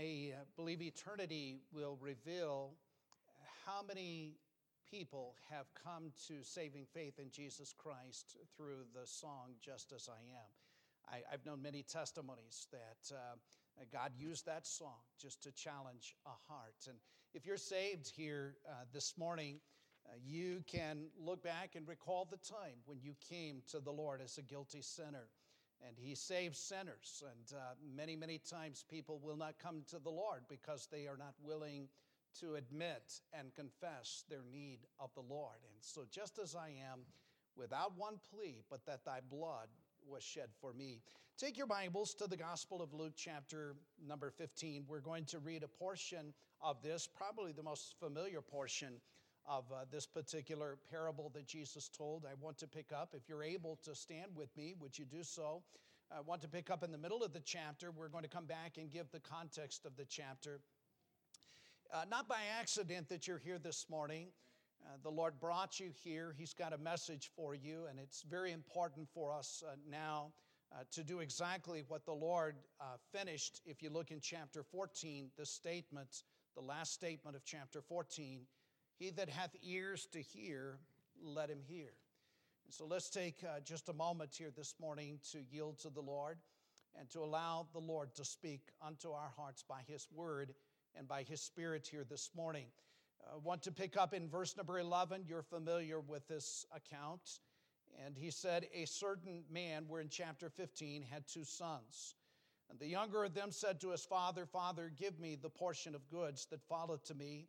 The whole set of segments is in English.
I uh, believe eternity will reveal how many people have come to saving faith in Jesus Christ through the song Just As I Am. I, have known many testimonies that uh, God used that song just to challenge a heart. And if you're saved here uh, this morning, uh, you can look back and recall the time when you came to the Lord as a guilty sinner. And He saves sinners. And uh, many, many times people will not come to the Lord because they are not willing to admit and confess their need of the Lord. And so, just as I am, without one plea, but that thy blood was shed for me. Take your Bibles to the Gospel of Luke, chapter number 15. We're going to read a portion of this, probably the most familiar portion of uh, this particular parable that Jesus told. I want to pick up, if you're able to stand with me, would you do so? I want to pick up in the middle of the chapter. We're going to come back and give the context of the chapter. Uh, not by accident that you're here this morning. Uh, the Lord brought you here. He's got a message for you, and it's very important for us uh, now uh, to do exactly what the Lord uh, finished. If you look in chapter 14, the statement, the last statement of chapter 14, He that hath ears to hear, let him hear. And so let's take uh, just a moment here this morning to yield to the Lord and to allow the Lord to speak unto our hearts by His word and by His Spirit here this morning. I want to pick up in verse number 11. You're familiar with this account. And he said, A certain man, we're in chapter 15, had two sons. And the younger of them said to his father, Father, give me the portion of goods that followed to me.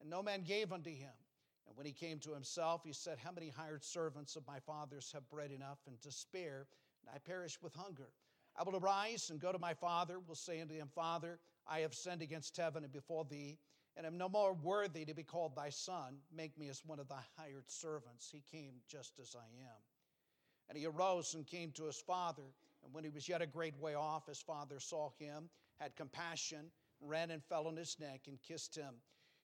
And no man gave unto him. And when he came to himself, he said, How many hired servants of my father's have bread enough and to spare, and I perish with hunger? I will arise and go to my father, will say unto him, Father, I have sinned against heaven and before thee, and am no more worthy to be called thy son. Make me as one of thy hired servants. He came just as I am. And he arose and came to his father. And when he was yet a great way off, his father saw him, had compassion, ran and fell on his neck and kissed him.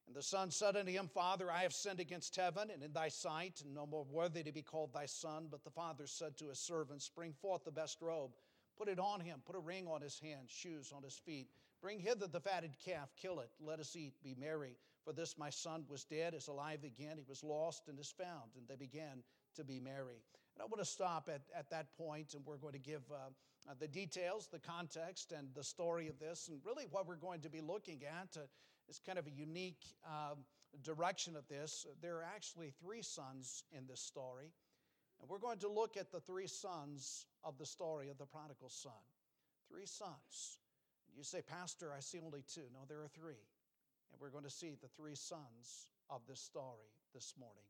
And the son said unto him, Father, I have sinned against heaven and in thy sight, and no more worthy to be called thy son. But the father said to his servants, Bring forth the best robe Put it on him, put a ring on his hand, shoes on his feet. Bring hither the fatted calf, kill it, let us eat, be merry. For this my son was dead, is alive again, he was lost and is found. And they began to be merry. And I want to stop at, at that point, and we're going to give uh, uh, the details, the context, and the story of this. And really, what we're going to be looking at uh, is kind of a unique um, direction of this. There are actually three sons in this story. And we're going to look at the three sons of the story of the prodigal son. Three sons. You say, Pastor, I see only two. No, there are three. And we're going to see the three sons of this story this morning.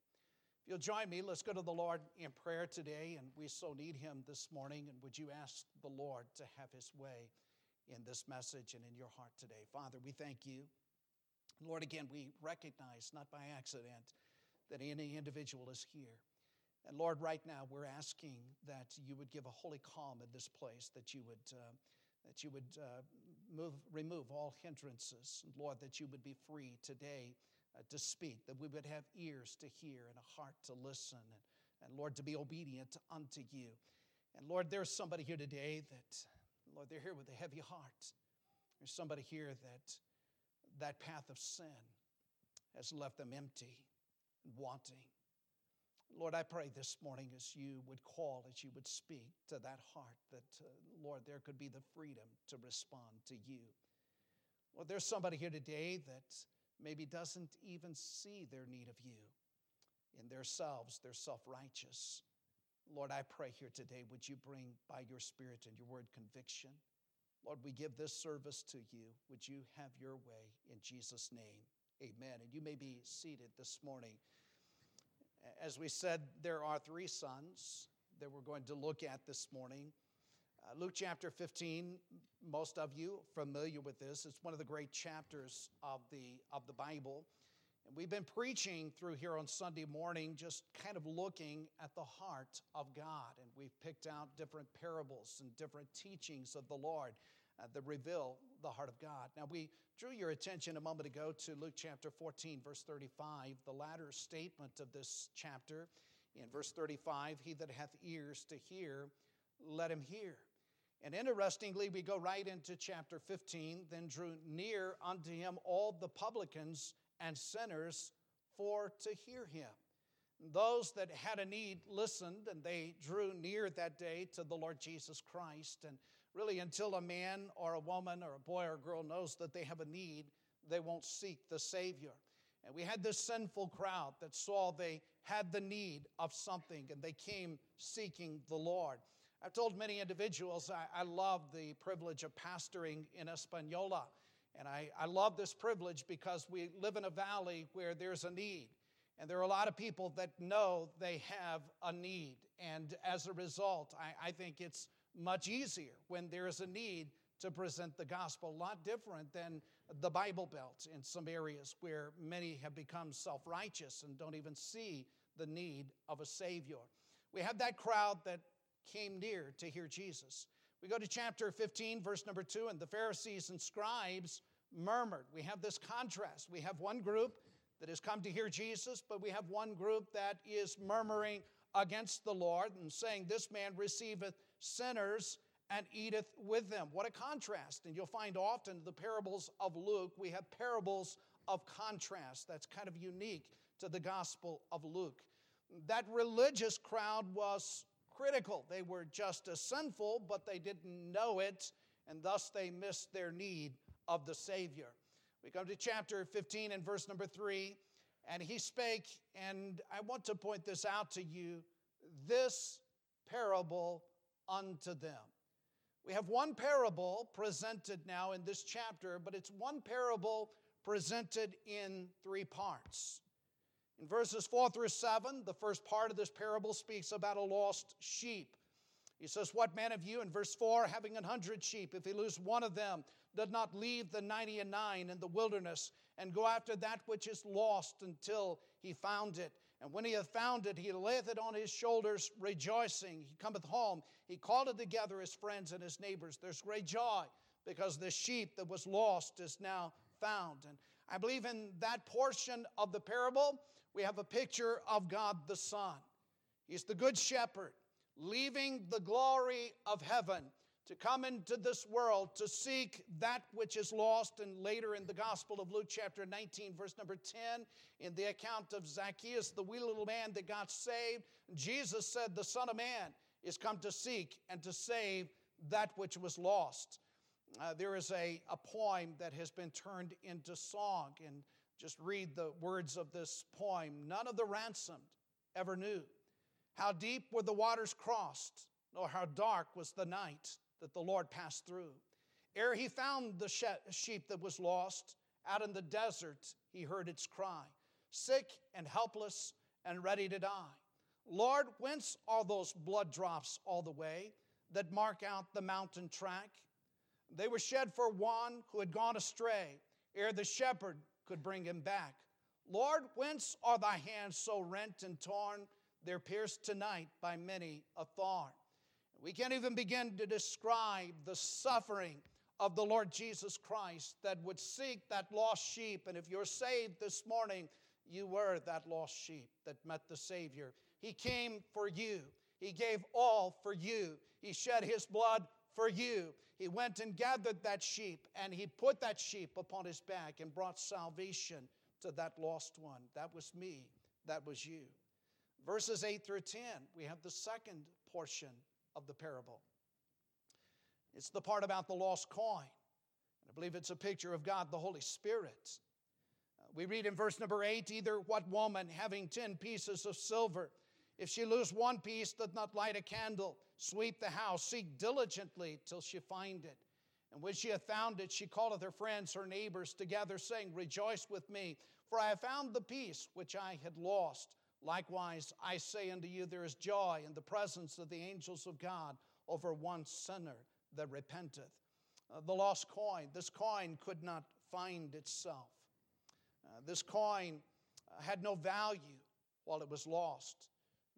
If you'll join me, let's go to the Lord in prayer today. And we so need him this morning. And would you ask the Lord to have his way in this message and in your heart today? Father, we thank you. Lord, again, we recognize, not by accident, that any individual is here and Lord, right now we're asking that you would give a holy calm in this place, that you would, uh, that you would uh, move, remove all hindrances. And Lord, that you would be free today uh, to speak, that we would have ears to hear and a heart to listen, and, and Lord, to be obedient unto you. And Lord, there's somebody here today that, Lord, they're here with a heavy heart. There's somebody here that that path of sin has left them empty and wanting. Lord, I pray this morning as you would call, as you would speak to that heart, that, uh, Lord, there could be the freedom to respond to you. Well, there's somebody here today that maybe doesn't even see their need of you. In themselves, they're self righteous. Lord, I pray here today, would you bring by your Spirit and your word conviction? Lord, we give this service to you. Would you have your way in Jesus' name? Amen. And you may be seated this morning. As we said, there are three sons that we're going to look at this morning. Uh, Luke chapter 15, most of you familiar with this. It's one of the great chapters of the, of the Bible. And we've been preaching through here on Sunday morning, just kind of looking at the heart of God. And we've picked out different parables and different teachings of the Lord uh, that reveal the heart of God. Now, we drew your attention a moment ago to Luke chapter 14, verse 35, the latter statement of this chapter. In verse 35, he that hath ears to hear, let him hear. And interestingly, we go right into chapter 15. Then drew near unto him all the publicans and sinners for to hear him. Those that had a need listened, and they drew near that day to the Lord Jesus Christ. And really, until a man or a woman or a boy or a girl knows that they have a need, they won't seek the Savior. And we had this sinful crowd that saw they had the need of something and they came seeking the Lord. I've told many individuals I, I love the privilege of pastoring in Espanola. And I, I love this privilege because we live in a valley where there's a need. And there are a lot of people that know they have a need. And as a result, I, I think it's much easier when there is a need to present the gospel. A lot different than the Bible Belt in some areas where many have become self righteous and don't even see the need of a Savior. We have that crowd that came near to hear Jesus. We go to chapter 15, verse number 2, and the Pharisees and scribes murmured. We have this contrast. We have one group that has come to hear Jesus, but we have one group that is murmuring against the Lord and saying, This man receiveth sinners and eateth with them. What a contrast. And you'll find often the parables of Luke, we have parables of contrast. That's kind of unique to the Gospel of Luke. That religious crowd was critical. They were just as sinful, but they didn't know it, and thus they missed their need of the Savior. We come to chapter 15 and verse number 3. And he spake, and I want to point this out to you this parable unto them. We have one parable presented now in this chapter, but it's one parable presented in three parts. In verses 4 through 7, the first part of this parable speaks about a lost sheep. He says, What man of you, in verse 4, having an hundred sheep, if he lose one of them, does not leave the ninety and nine in the wilderness and go after that which is lost until he found it. And when he hath found it, he layeth it on his shoulders, rejoicing. He cometh home. He calleth together his friends and his neighbors. There's great joy because the sheep that was lost is now found. And I believe in that portion of the parable, we have a picture of God the Son. He's the good shepherd, leaving the glory of heaven to come into this world to seek that which is lost. And later in the Gospel of Luke, chapter 19, verse number 10, in the account of Zacchaeus, the wee little man that got saved, Jesus said, The Son of Man is come to seek and to save that which was lost. Uh, there is a, a poem that has been turned into song, and just read the words of this poem. None of the ransomed ever knew how deep were the waters crossed, nor how dark was the night that the Lord passed through. Ere he found the sheep that was lost, out in the desert he heard its cry, sick and helpless and ready to die. Lord, whence are those blood drops all the way that mark out the mountain track? They were shed for one who had gone astray, ere the shepherd could bring him back. Lord, whence are thy hands so rent and torn? They're pierced tonight by many a thorn. We can't even begin to describe the suffering of the Lord Jesus Christ that would seek that lost sheep. And if you're saved this morning, you were that lost sheep that met the Savior. He came for you, He gave all for you, He shed His blood for you. He went and gathered that sheep and He put that sheep upon His back and brought salvation to that lost one. That was me, that was you. Verses 8 through 10, we have the second portion of the parable. It's the part about the lost coin. I believe it's a picture of God, the Holy Spirit. Uh, we read in verse number eight either what woman having 10 pieces of silver, if she lose one piece, doth not light a candle, sweep the house, seek diligently till she find it. And when she hath found it, she calleth her friends, her neighbors together, saying, Rejoice with me, for I have found the piece which I had lost. Likewise, I say unto you, there is joy in the presence of the angels of God over one sinner that repenteth. Uh, the lost coin, this coin could not find itself. Uh, this coin uh, had no value while it was lost.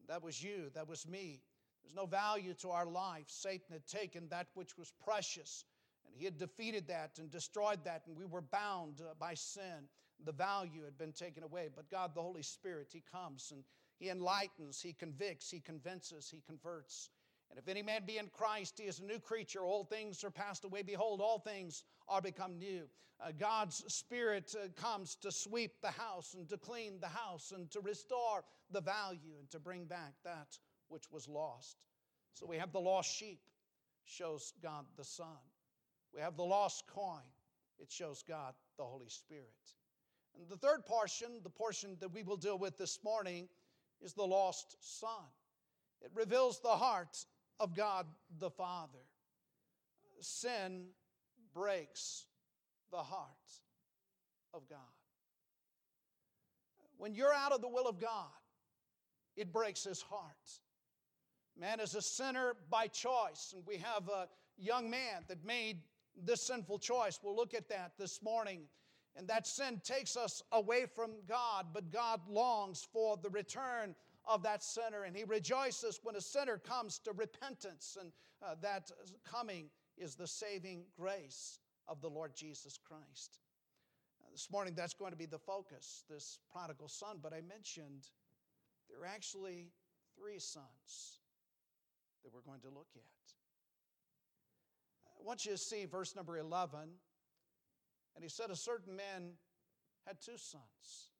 That was you, that was me. There's no value to our life. Satan had taken that which was precious, and he had defeated that and destroyed that, and we were bound uh, by sin. The value had been taken away. But God, the Holy Spirit, He comes and He enlightens, He convicts, He convinces, He converts. And if any man be in Christ, he is a new creature. Old things are passed away. Behold, all things are become new. Uh, God's Spirit uh, comes to sweep the house and to clean the house and to restore the value and to bring back that which was lost. So we have the lost sheep, shows God the Son. We have the lost coin, it shows God the Holy Spirit. And the third portion, the portion that we will deal with this morning, is the lost Son. It reveals the heart of God the Father. Sin breaks the heart of God. When you're out of the will of God, it breaks his heart. Man is a sinner by choice, and we have a young man that made this sinful choice. We'll look at that this morning. And that sin takes us away from God, but God longs for the return of that sinner, and he rejoices when a sinner comes to repentance, and uh, that coming is the saving grace of the Lord Jesus Christ. This morning, that's going to be the focus, this prodigal son, but I mentioned there are actually three sons that we're going to look at. I want you to see verse number 11. And he said, A certain man had two sons.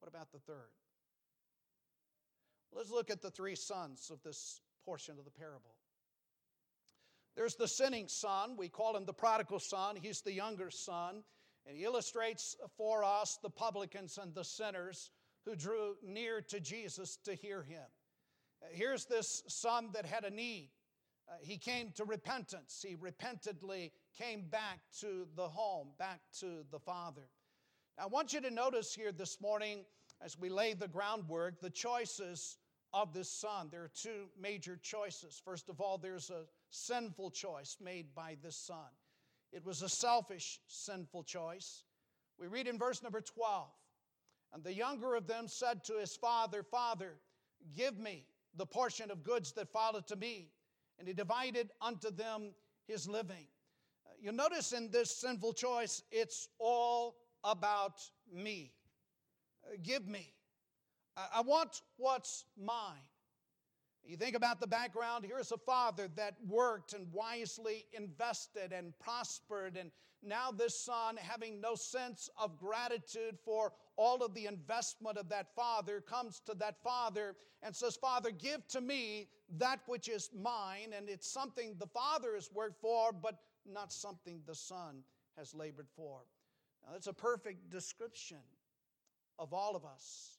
What about the third? Let's look at the three sons of this portion of the parable. There's the sinning son. We call him the prodigal son. He's the younger son. And he illustrates for us the publicans and the sinners who drew near to Jesus to hear him. Here's this son that had a need. Uh, he came to repentance. He repentantly came back to the home, back to the Father. I want you to notice here this morning, as we lay the groundwork, the choices of this son. There are two major choices. First of all, there's a sinful choice made by this son. It was a selfish, sinful choice. We read in verse number 12 And the younger of them said to his father, Father, give me the portion of goods that followed to me. And he divided unto them his living. Uh, you'll notice in this sinful choice, it's all about me. Uh, give me. I want what's mine. You think about the background, here's a father that worked and wisely invested and prospered, and now this son, having no sense of gratitude for all of the investment of that father, comes to that father and says, Father, give to me that which is mine. And it's something the father has worked for, but not something the son has labored for. Now, that's a perfect description of all of us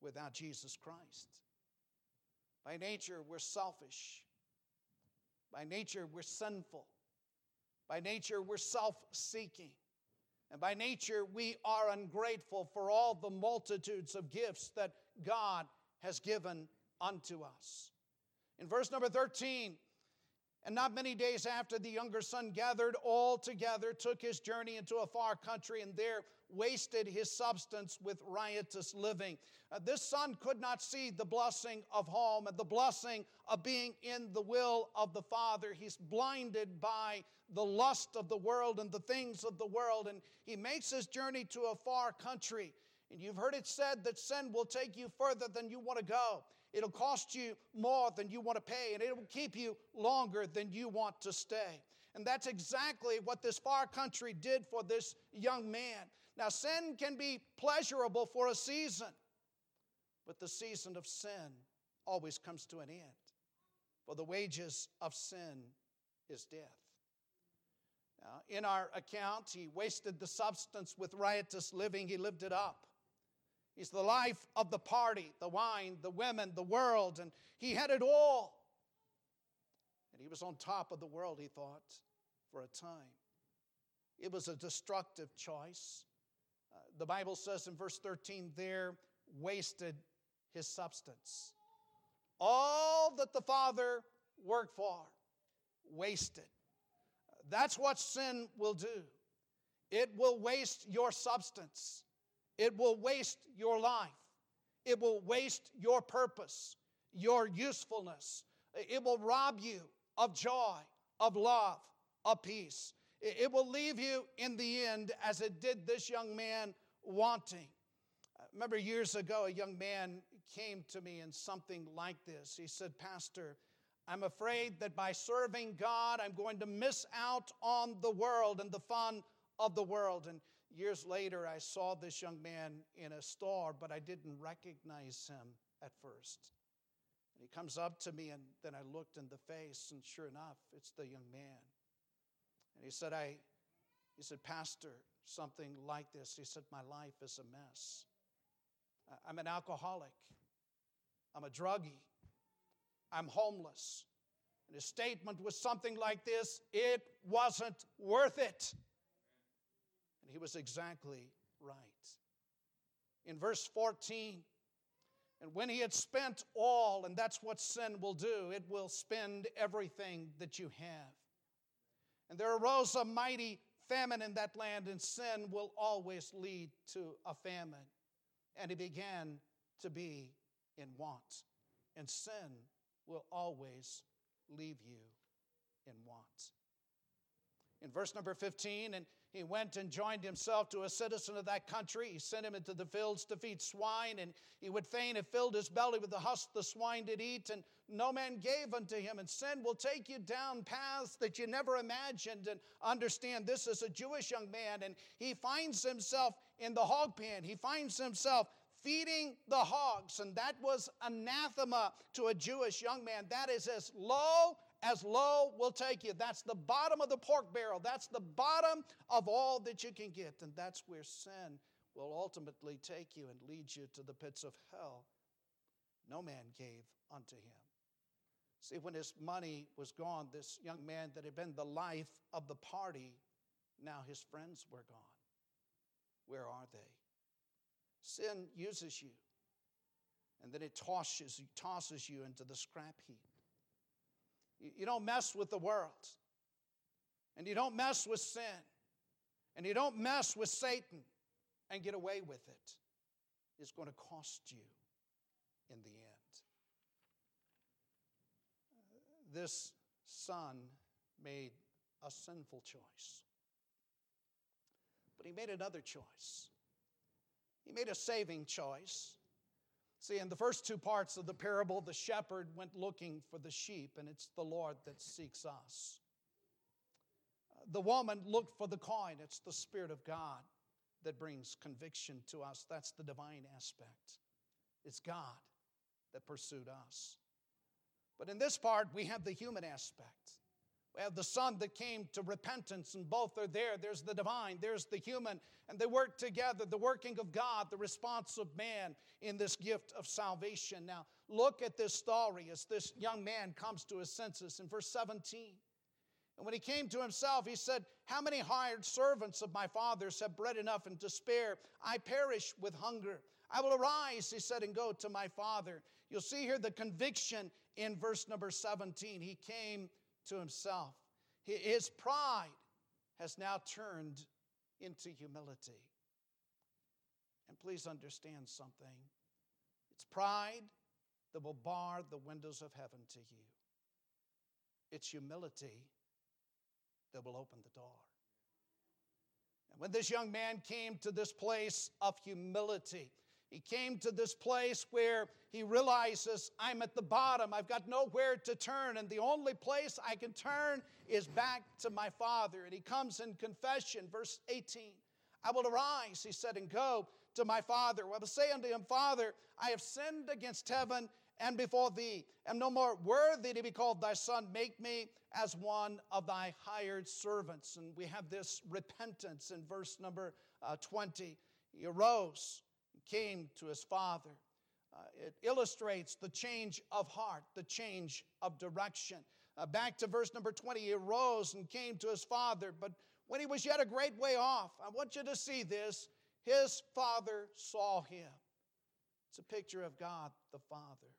without Jesus Christ. By nature, we're selfish. By nature, we're sinful. By nature, we're self seeking. And by nature, we are ungrateful for all the multitudes of gifts that God has given unto us. In verse number 13, and not many days after, the younger son gathered all together, took his journey into a far country, and there wasted his substance with riotous living. Uh, this son could not see the blessing of home and the blessing of being in the will of the Father. He's blinded by the lust of the world and the things of the world, and he makes his journey to a far country. And you've heard it said that sin will take you further than you want to go. It'll cost you more than you want to pay, and it will keep you longer than you want to stay. And that's exactly what this far country did for this young man. Now, sin can be pleasurable for a season, but the season of sin always comes to an end. For the wages of sin is death. Now, in our account, he wasted the substance with riotous living, he lived it up. He's the life of the party, the wine, the women, the world, and he had it all. And he was on top of the world, he thought, for a time. It was a destructive choice. Uh, the Bible says in verse 13, there wasted his substance. All that the Father worked for, wasted. That's what sin will do. It will waste your substance. It will waste your life. It will waste your purpose, your usefulness. It will rob you of joy, of love, of peace. It will leave you in the end as it did this young man wanting. I remember years ago, a young man came to me in something like this. He said, Pastor, I'm afraid that by serving God, I'm going to miss out on the world and the fun of the world. And years later, I saw this young man in a store, but I didn't recognize him at first. And he comes up to me, and then I looked in the face, and sure enough, it's the young man. And he said, I, he said, Pastor, something like this. He said, My life is a mess. I'm an alcoholic. I'm a druggie. I'm homeless. And his statement was something like this it wasn't worth it. He was exactly right. In verse 14, and when he had spent all, and that's what sin will do, it will spend everything that you have. And there arose a mighty famine in that land, and sin will always lead to a famine. And he began to be in want. And sin will always leave you in want. In verse number 15, and he went and joined himself to a citizen of that country. He sent him into the fields to feed swine, and he would fain have filled his belly with the husk the swine did eat, and no man gave unto him. And sin will take you down paths that you never imagined. And understand this is a Jewish young man, and he finds himself in the hog pen. He finds himself feeding the hogs, and that was anathema to a Jewish young man. That is as low as low will take you. That's the bottom of the pork barrel. That's the bottom of all that you can get, and that's where sin will ultimately take you and lead you to the pits of hell. No man gave unto him. See, when his money was gone, this young man that had been the life of the party, now his friends were gone. Where are they? Sin uses you, and then it tosses, tosses you into the scrap heap. You don't mess with the world, and you don't mess with sin, and you don't mess with Satan and get away with it. It's going to cost you in the end. This son made a sinful choice, but he made another choice. He made a saving choice. See, in the first two parts of the parable, the shepherd went looking for the sheep, and it's the Lord that seeks us. The woman looked for the coin, it's the Spirit of God that brings conviction to us. That's the divine aspect. It's God that pursued us. But in this part, we have the human aspect. We have the Son that came to repentance, and both are there. There's the divine, there's the human, and they work together the working of God, the response of man in this gift of salvation. Now, look at this story as this young man comes to his senses in verse 17. And when he came to himself, he said, How many hired servants of my father's have bread enough and to spare? I perish with hunger. I will arise, he said, and go to my father. You'll see here the conviction in verse number 17. He came to himself. His pride has now turned into humility. And please understand something it's pride that will bar the windows of heaven to you, it's humility that will open the door. And when this young man came to this place of humility, he came to this place where he realizes, I'm at the bottom. I've got nowhere to turn, and the only place I can turn is back to my Father. And he comes in confession, verse 18. I will arise, he said, and go to my Father. I will say unto him, Father, I have sinned against heaven and before thee, am no more worthy to be called thy son. Make me as one of thy hired servants. And we have this repentance in verse number uh, 20. He arose came to his father. Uh, it illustrates the change of heart, the change of direction. Uh, back to verse number 20, he arose and came to his father, but when he was yet a great way off, I want you to see this. His father saw him. It's a picture of God the Father.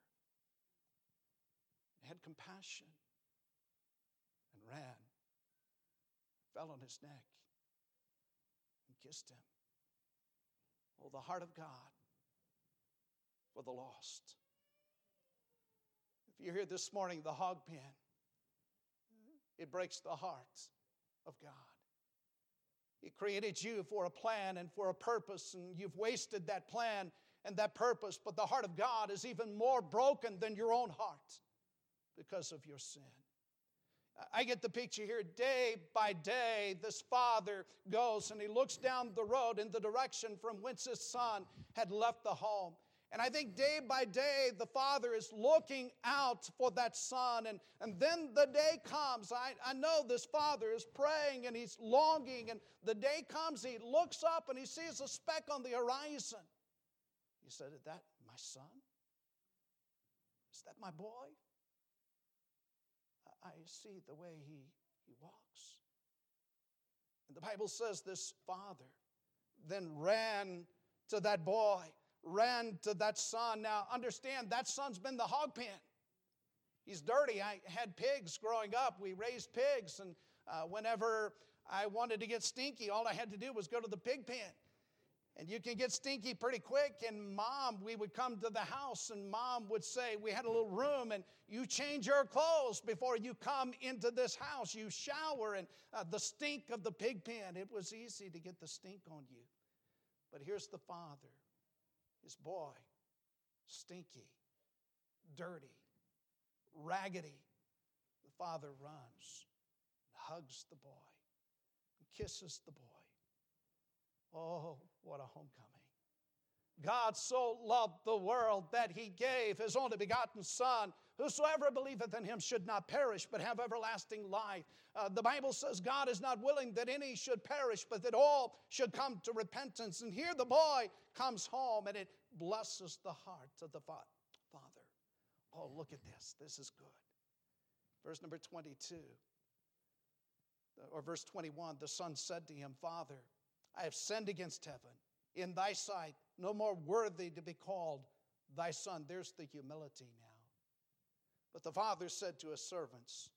He had compassion, and ran, fell on his neck, and kissed him. Oh, the heart of God for the lost. If you're here this morning, the hog pen, it breaks the heart of God. He created you for a plan and for a purpose, and you've wasted that plan and that purpose. But the heart of God is even more broken than your own heart because of your sin. I get the picture here. Day by day, this father goes and he looks down the road in the direction from whence his son had left the home. And I think day by day, the father is looking out for that son. And, and then the day comes. I, I know this father is praying and he's longing. And the day comes, he looks up and he sees a speck on the horizon. He said, Is that my son? Is that my boy? I see the way he, he walks. And the Bible says this father then ran to that boy ran to that son. Now, understand, that son's been the hog pen. He's dirty. I had pigs growing up. We raised pigs, and uh, whenever I wanted to get stinky, all I had to do was go to the pig pen. And you can get stinky pretty quick. And mom, we would come to the house, and mom would say, We had a little room, and you change your clothes before you come into this house. You shower, and uh, the stink of the pig pen, it was easy to get the stink on you. But here's the father his boy, stinky, dirty, raggedy. The father runs, hugs the boy, kisses the boy. Oh, what a homecoming. God so loved the world that he gave his only begotten Son. Whosoever believeth in him should not perish, but have everlasting life. Uh, the Bible says God is not willing that any should perish, but that all should come to repentance. And here the boy comes home, and it blesses the heart of the Father. Oh, look at this. This is good. Verse number 22, or verse 21 the Son said to him, Father, I have sinned against heaven in thy sight, no more worthy to be called thy son. There's the humility now. But the father said to his servants,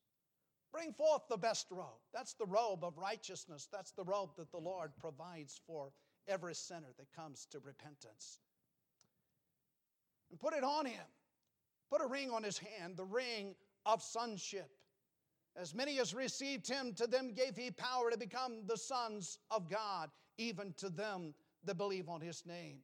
Bring forth the best robe. That's the robe of righteousness. That's the robe that the Lord provides for every sinner that comes to repentance. And put it on him. Put a ring on his hand, the ring of sonship. As many as received him, to them gave he power to become the sons of God, even to them that believe on his name.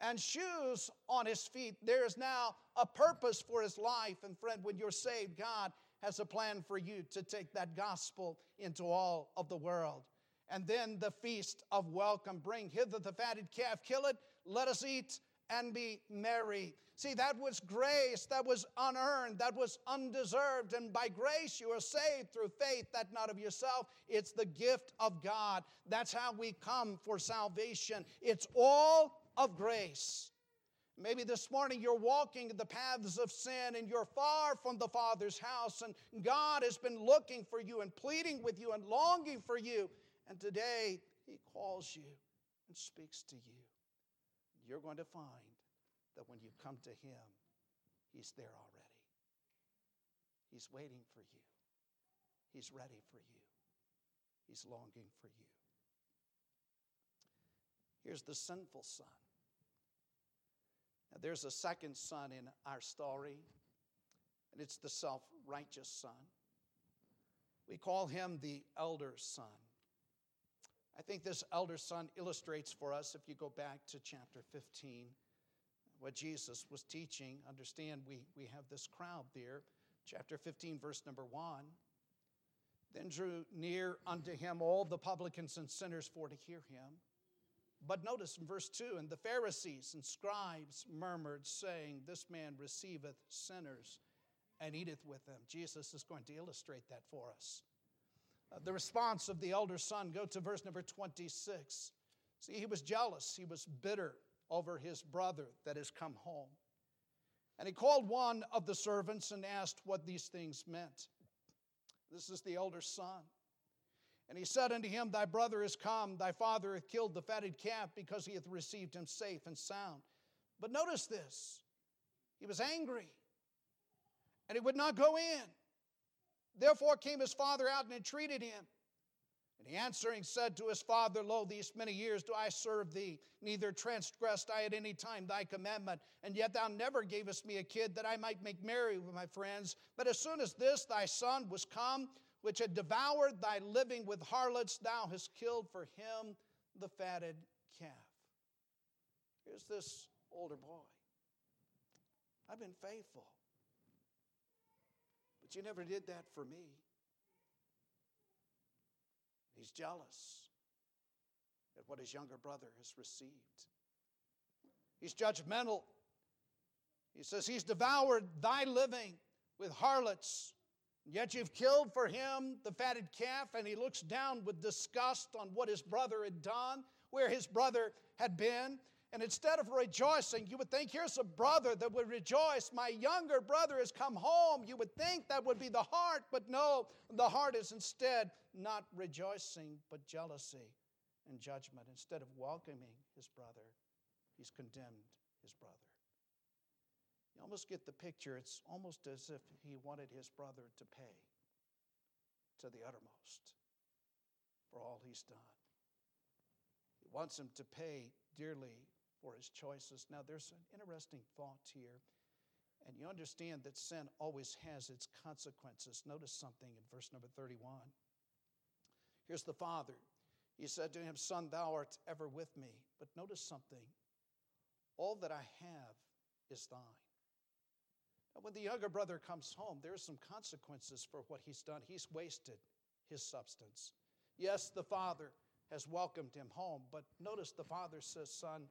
And shoes on his feet. There's now a purpose for his life. And friend, when you're saved, God has a plan for you to take that gospel into all of the world. And then the feast of welcome. Bring hither the fatted calf, kill it, let us eat and be merry. See, that was grace, that was unearned, that was undeserved. And by grace you are saved through faith, that not of yourself. It's the gift of God. That's how we come for salvation. It's all of grace. Maybe this morning you're walking in the paths of sin and you're far from the Father's house, and God has been looking for you and pleading with you and longing for you. And today He calls you and speaks to you. You're going to find that when you come to Him, He's there already. He's waiting for you, He's ready for you, He's longing for you. Here's the sinful son. Now, there's a second son in our story, and it's the self righteous son. We call him the elder son. I think this elder son illustrates for us, if you go back to chapter 15, what Jesus was teaching. Understand, we, we have this crowd there. Chapter 15, verse number 1. Then drew near unto him all the publicans and sinners for to hear him. But notice in verse 2 and the Pharisees and scribes murmured, saying, This man receiveth sinners and eateth with them. Jesus is going to illustrate that for us. Uh, the response of the elder son, go to verse number 26. See, he was jealous, he was bitter over his brother that has come home. And he called one of the servants and asked what these things meant. This is the elder son. And he said unto him, Thy brother is come, thy father hath killed the fatted calf because he hath received him safe and sound. But notice this he was angry. and he would not go in. Therefore came his father out and entreated him. And he answering said to his father, Lo, these many years do I serve thee, neither transgressed I at any time thy commandment, and yet thou never gavest me a kid that I might make merry with my friends. But as soon as this thy son was come, which had devoured thy living with harlots, thou hast killed for him the fatted calf. Here's this older boy. I've been faithful. You never did that for me. He's jealous at what his younger brother has received. He's judgmental. He says, He's devoured thy living with harlots, yet you've killed for him the fatted calf. And he looks down with disgust on what his brother had done, where his brother had been. And instead of rejoicing, you would think, here's a brother that would rejoice. My younger brother has come home. You would think that would be the heart, but no, the heart is instead not rejoicing, but jealousy and judgment. Instead of welcoming his brother, he's condemned his brother. You almost get the picture. It's almost as if he wanted his brother to pay to the uttermost for all he's done. He wants him to pay dearly for his choices. Now, there's an interesting thought here, and you understand that sin always has its consequences. Notice something in verse number 31. Here's the father. He said to him, Son, thou art ever with me. But notice something. All that I have is thine. Now, when the younger brother comes home, there are some consequences for what he's done. He's wasted his substance. Yes, the father has welcomed him home, but notice the father says, Son,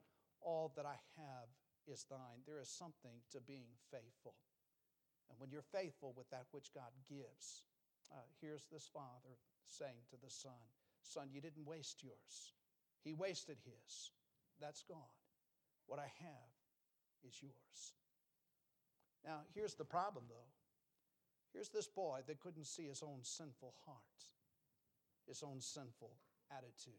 all that I have is thine. There is something to being faithful. And when you're faithful with that which God gives, uh, here's this father saying to the son, Son, you didn't waste yours. He wasted his. That's gone. What I have is yours. Now, here's the problem, though. Here's this boy that couldn't see his own sinful heart, his own sinful attitude.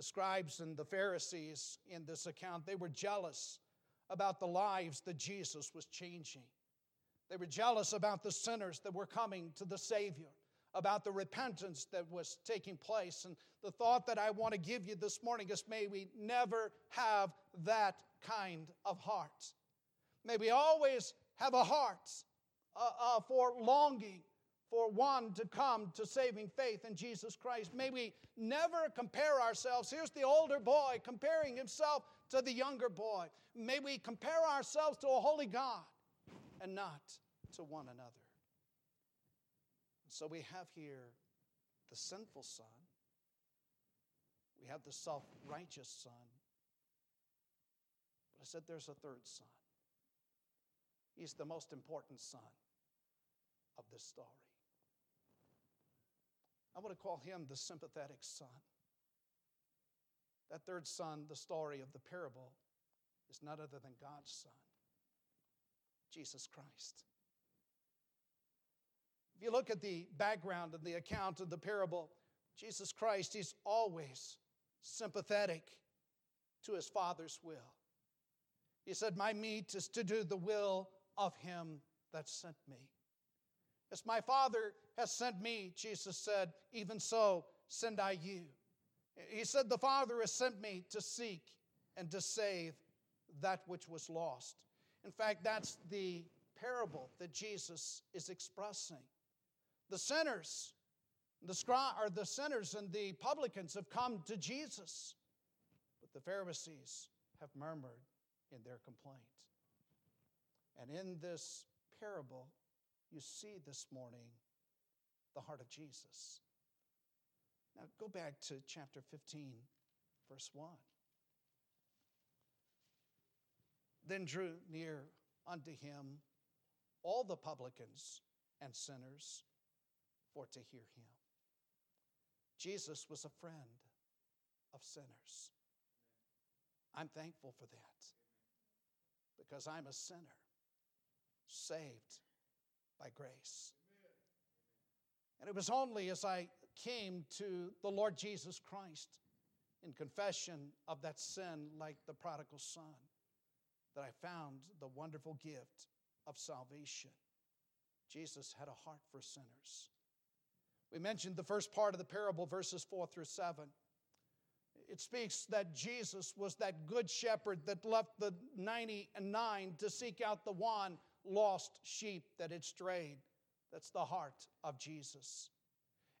The scribes and the Pharisees in this account, they were jealous about the lives that Jesus was changing. They were jealous about the sinners that were coming to the Savior, about the repentance that was taking place. And the thought that I want to give you this morning is may we never have that kind of heart. May we always have a heart uh, uh, for longing for one to come to saving faith in Jesus Christ. May we never compare ourselves. Here's the older boy comparing himself to the younger boy. May we compare ourselves to a holy God and not to one another. So we have here the sinful son, we have the self righteous son, but I said there's a third son. He's the most important son of this story. I want to call him the sympathetic son. That third son, the story of the parable, is none other than God's son, Jesus Christ. If you look at the background of the account of the parable, Jesus Christ, he's always sympathetic to his Father's will. He said, My meat is to do the will of him that sent me. As my Father has sent me, Jesus said, even so send I you. He said, The Father has sent me to seek and to save that which was lost. In fact, that's the parable that Jesus is expressing. The sinners, the scri- or the sinners and the publicans have come to Jesus, but the Pharisees have murmured in their complaint. And in this parable, you see this morning the heart of Jesus. Now go back to chapter 15, verse 1. Then drew near unto him all the publicans and sinners for to hear him. Jesus was a friend of sinners. I'm thankful for that because I'm a sinner, saved by grace. And it was only as I came to the Lord Jesus Christ in confession of that sin, like the prodigal son, that I found the wonderful gift of salvation. Jesus had a heart for sinners. We mentioned the first part of the parable, verses 4 through 7. It speaks that Jesus was that good shepherd that left the 99 to seek out the one lost sheep that had strayed. That's the heart of Jesus.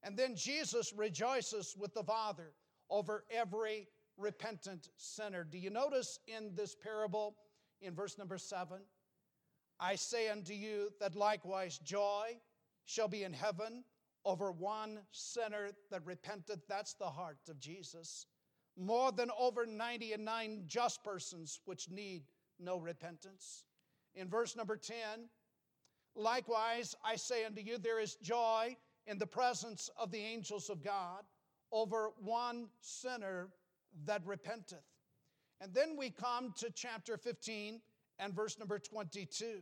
And then Jesus rejoices with the Father over every repentant sinner. Do you notice in this parable, in verse number seven? I say unto you that likewise joy shall be in heaven over one sinner that repenteth. That's the heart of Jesus. More than over 99 just persons which need no repentance. In verse number 10, likewise I say unto you, there is joy in the presence of the angels of God over one sinner that repenteth. And then we come to chapter 15 and verse number 22.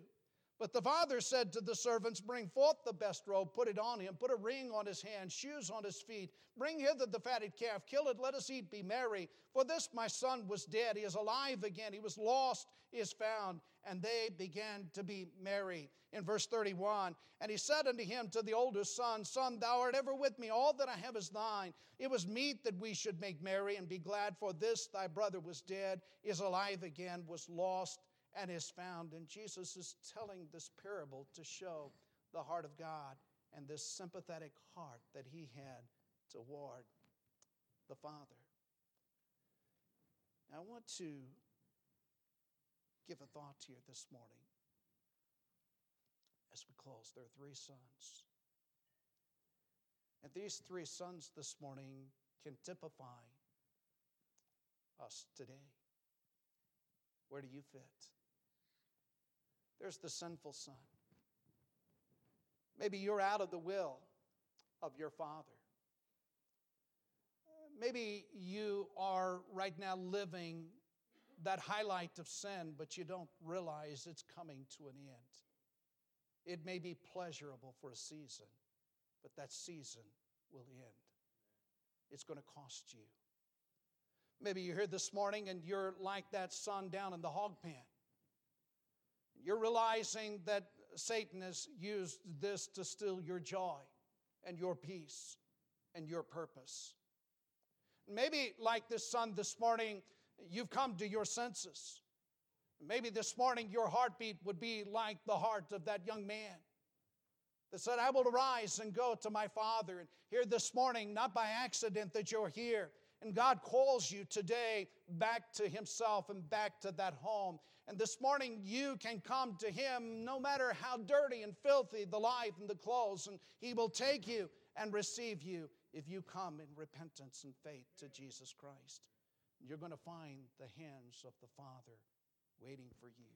But the father said to the servants, Bring forth the best robe, put it on him, put a ring on his hand, shoes on his feet. Bring hither the fatted calf, kill it, let us eat, be merry. For this my son was dead, he is alive again, he was lost, he is found. And they began to be merry. In verse 31, and he said unto him to the oldest son, Son, thou art ever with me, all that I have is thine. It was meet that we should make merry and be glad, for this thy brother was dead, is alive again, was lost and is found. And Jesus is telling this parable to show the heart of God and this sympathetic heart that he had toward the Father. I want to give a thought to you this morning as we close. There are three sons. And these three sons this morning can typify us today. Where do you fit? There's the sinful son. Maybe you're out of the will of your father. Maybe you are right now living that highlight of sin, but you don't realize it's coming to an end. It may be pleasurable for a season, but that season will end. It's going to cost you. Maybe you're here this morning and you're like that son down in the hog pen. You're realizing that Satan has used this to steal your joy and your peace and your purpose. Maybe, like this son this morning, you've come to your senses. Maybe this morning your heartbeat would be like the heart of that young man that said, I will arise and go to my father. And here this morning, not by accident that you're here, and God calls you today back to Himself and back to that home. And this morning, you can come to Him no matter how dirty and filthy the life and the clothes, and He will take you and receive you if you come in repentance and faith to Jesus Christ. You're going to find the hands of the Father waiting for you.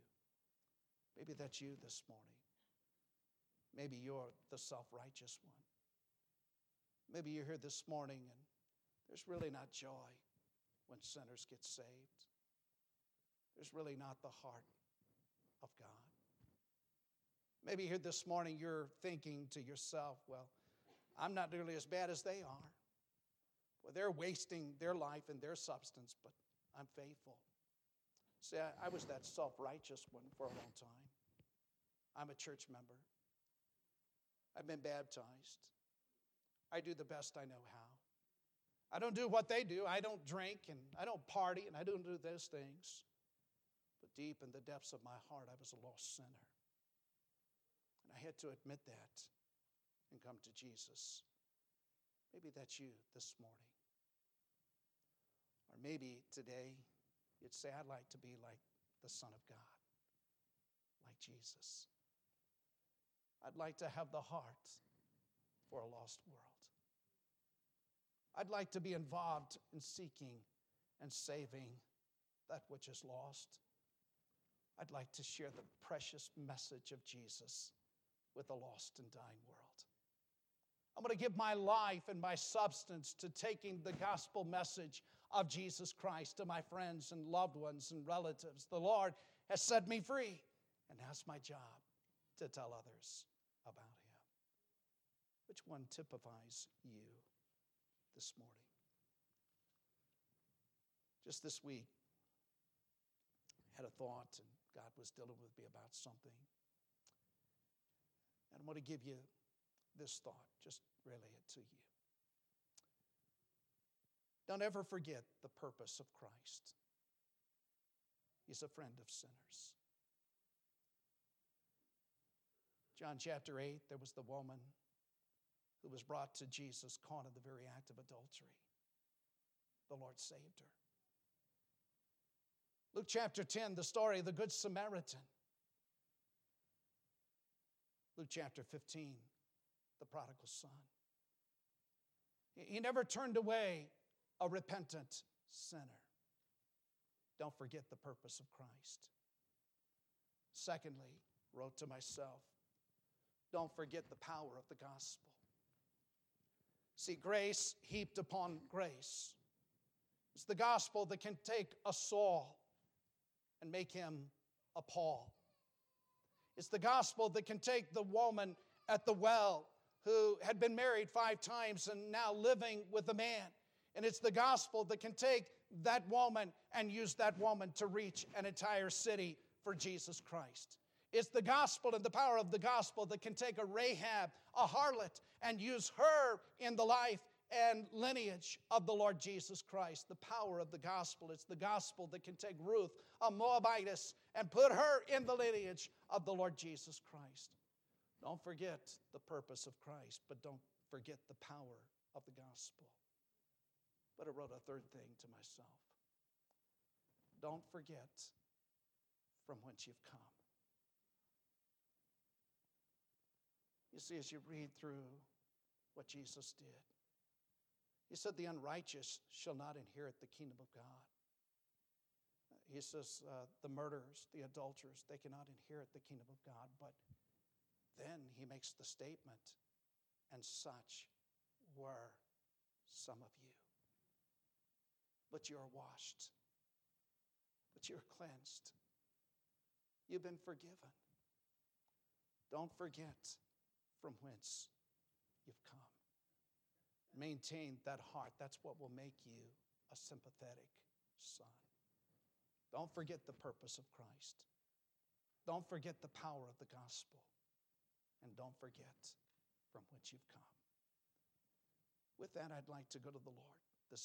Maybe that's you this morning. Maybe you're the self righteous one. Maybe you're here this morning and there's really not joy when sinners get saved. There's really not the heart of God. Maybe here this morning you're thinking to yourself, well, I'm not nearly as bad as they are. Well, they're wasting their life and their substance, but I'm faithful. See, I, I was that self righteous one for a long time. I'm a church member. I've been baptized. I do the best I know how. I don't do what they do. I don't drink and I don't party and I don't do those things. But deep in the depths of my heart, I was a lost sinner. And I had to admit that and come to Jesus. Maybe that's you this morning. Or maybe today you'd say, I'd like to be like the Son of God, like Jesus. I'd like to have the heart for a lost world. I'd like to be involved in seeking and saving that which is lost. I'd like to share the precious message of Jesus with a lost and dying world. I'm going to give my life and my substance to taking the gospel message of Jesus Christ to my friends and loved ones and relatives. The Lord has set me free, and that's my job to tell others about Him. Which one typifies you? this morning. Just this week, I had a thought, and God was dealing with me about something. And I'm going to give you this thought, just relay it to you. Don't ever forget the purpose of Christ. He's a friend of sinners. John chapter 8, there was the woman who was brought to Jesus caught in the very act of adultery. The Lord saved her. Luke chapter 10, the story of the Good Samaritan. Luke chapter 15, the prodigal son. He never turned away a repentant sinner. Don't forget the purpose of Christ. Secondly, wrote to myself, don't forget the power of the gospel. See, grace heaped upon grace. It's the gospel that can take a Saul and make him a Paul. It's the gospel that can take the woman at the well who had been married five times and now living with a man. And it's the gospel that can take that woman and use that woman to reach an entire city for Jesus Christ. It's the gospel and the power of the gospel that can take a Rahab, a harlot, and use her in the life and lineage of the Lord Jesus Christ. The power of the gospel. It's the gospel that can take Ruth, a Moabitess, and put her in the lineage of the Lord Jesus Christ. Don't forget the purpose of Christ, but don't forget the power of the gospel. But I wrote a third thing to myself. Don't forget from whence you've come. You see, as you read through what Jesus did, he said, The unrighteous shall not inherit the kingdom of God. He says, uh, The murderers, the adulterers, they cannot inherit the kingdom of God. But then he makes the statement, And such were some of you. But you are washed, but you're cleansed, you've been forgiven. Don't forget from whence you've come. Maintain that heart. That's what will make you a sympathetic son. Don't forget the purpose of Christ. Don't forget the power of the gospel. And don't forget from whence you've come. With that, I'd like to go to the Lord.